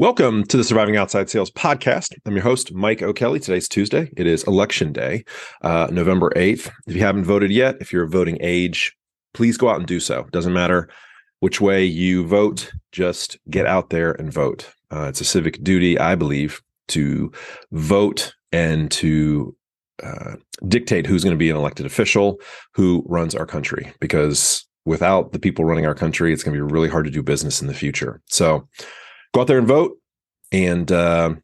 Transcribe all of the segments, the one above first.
Welcome to the Surviving Outside Sales podcast. I'm your host, Mike O'Kelly. Today's Tuesday. It is election day, uh, November 8th. If you haven't voted yet, if you're voting age, please go out and do so. Doesn't matter which way you vote, just get out there and vote. Uh, it's a civic duty, I believe, to vote and to uh, dictate who's going to be an elected official who runs our country because without the people running our country, it's going to be really hard to do business in the future. So, go out there and vote, and uh,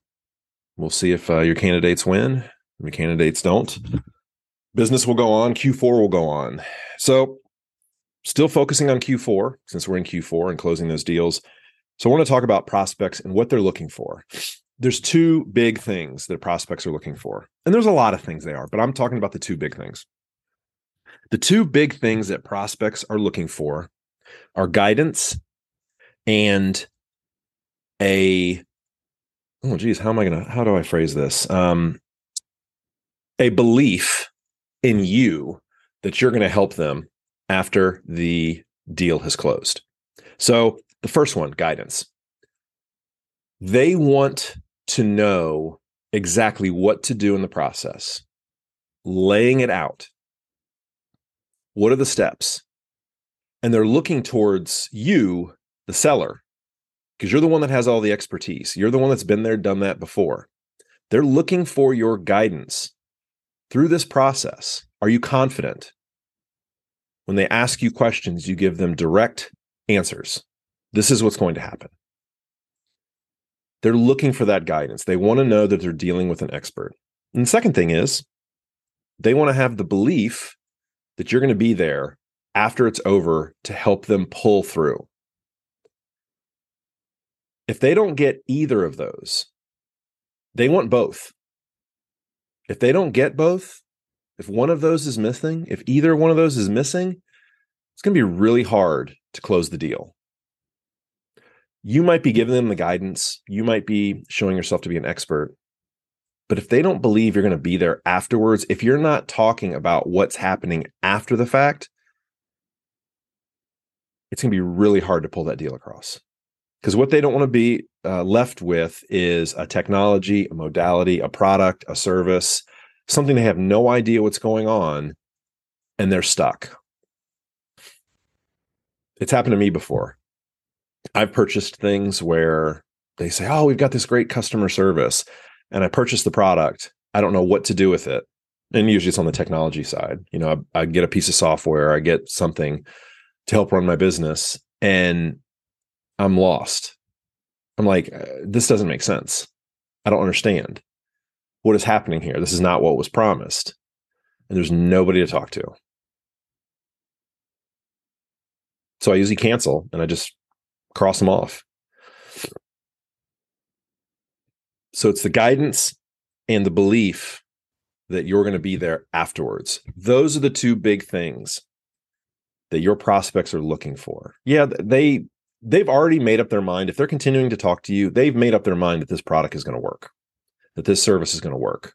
we'll see if uh, your candidates win. Your candidates don't, business will go on. Q4 will go on. So, still focusing on Q4 since we're in Q4 and closing those deals. So, I want to talk about prospects and what they're looking for. There's two big things that prospects are looking for. And there's a lot of things they are, but I'm talking about the two big things. The two big things that prospects are looking for are guidance and a oh geez how am i gonna how do i phrase this? Um a belief in you that you're to help them after the deal has closed. So the first one guidance. They want to know exactly what to do in the process laying it out. What are the steps? And they're looking towards you the seller because you're the one that has all the expertise. You're the one that's been there, done that before. They're looking for your guidance through this process. Are you confident? When they ask you questions, you give them direct answers. This is what's going to happen. They're looking for that guidance. They want to know that they're dealing with an expert. And the second thing is, they want to have the belief that you're going to be there after it's over to help them pull through. If they don't get either of those, they want both. If they don't get both, if one of those is missing, if either one of those is missing, it's going to be really hard to close the deal. You might be giving them the guidance, you might be showing yourself to be an expert. But if they don't believe you're going to be there afterwards, if you're not talking about what's happening after the fact, it's going to be really hard to pull that deal across because what they don't want to be uh, left with is a technology, a modality, a product, a service, something they have no idea what's going on, and they're stuck. It's happened to me before. I've purchased things where they say, "Oh, we've got this great customer service," and I purchase the product. I don't know what to do with it, and usually it's on the technology side. You know, I, I get a piece of software, I get something to help run my business, and I'm lost. I'm like, uh, this doesn't make sense. I don't understand what is happening here. This is not what was promised. And there's nobody to talk to. So I usually cancel and I just cross them off. So it's the guidance and the belief that you're going to be there afterwards. Those are the two big things that your prospects are looking for. Yeah, they they've already made up their mind. If they're continuing to talk to you, they've made up their mind that this product is going to work, that this service is going to work.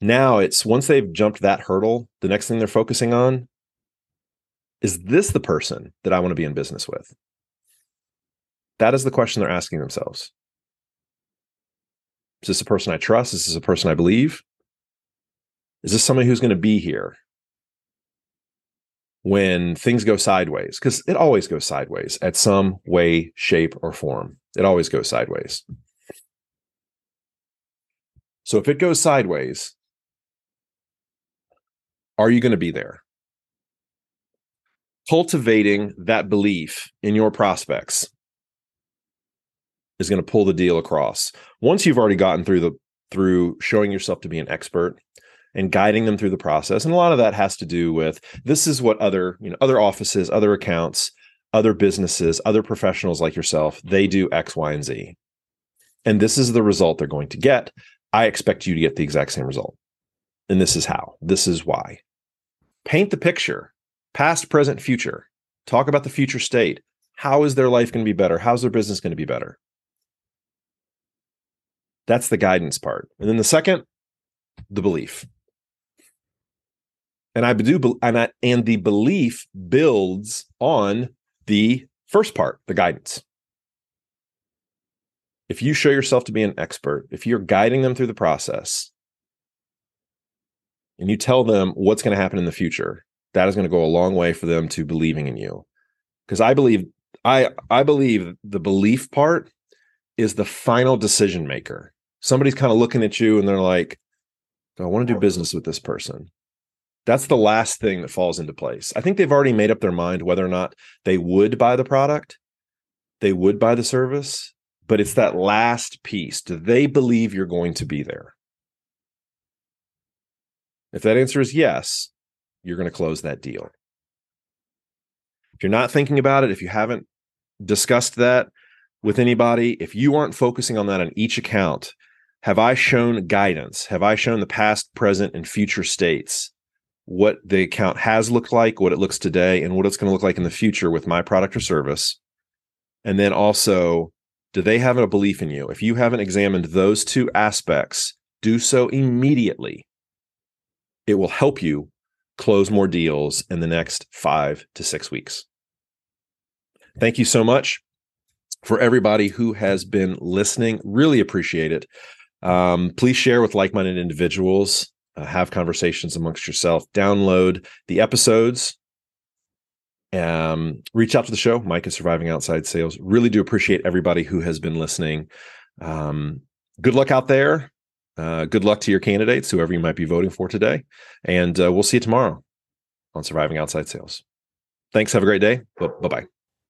Now it's once they've jumped that hurdle, the next thing they're focusing on is this the person that I want to be in business with? That is the question they're asking themselves. Is this a person I trust? Is this a person I believe? Is this somebody who's going to be here when things go sideways because it always goes sideways at some way shape or form. It always goes sideways. So if it goes sideways are you going to be there? Cultivating that belief in your prospects is going to pull the deal across. Once you've already gotten through the through showing yourself to be an expert and guiding them through the process. And a lot of that has to do with this is what other, you know, other offices, other accounts, other businesses, other professionals like yourself, they do X, Y, and Z. And this is the result they're going to get. I expect you to get the exact same result. And this is how. This is why. Paint the picture, past, present, future. Talk about the future state. How is their life going to be better? How's their business going to be better? That's the guidance part. And then the second, the belief and I do, and I, and the belief builds on the first part, the guidance. if you show yourself to be an expert, if you're guiding them through the process and you tell them what's going to happen in the future, that is going to go a long way for them to believing in you. Because I believe I I believe the belief part is the final decision maker. Somebody's kind of looking at you and they're like, "Do I want to do business with this person. That's the last thing that falls into place. I think they've already made up their mind whether or not they would buy the product, they would buy the service, but it's that last piece. Do they believe you're going to be there? If that answer is yes, you're going to close that deal. If you're not thinking about it, if you haven't discussed that with anybody, if you aren't focusing on that on each account, have I shown guidance? Have I shown the past, present, and future states what the account has looked like, what it looks today, and what it's going to look like in the future with my product or service? And then also, do they have a belief in you? If you haven't examined those two aspects, do so immediately. It will help you close more deals in the next five to six weeks. Thank you so much for everybody who has been listening. Really appreciate it. Um, please share with like minded individuals, uh, have conversations amongst yourself, download the episodes. Um, reach out to the show, Mike is Surviving Outside Sales. Really do appreciate everybody who has been listening. Um, good luck out there. Uh, good luck to your candidates, whoever you might be voting for today. And uh, we'll see you tomorrow on Surviving Outside Sales. Thanks. Have a great day. Bye bye.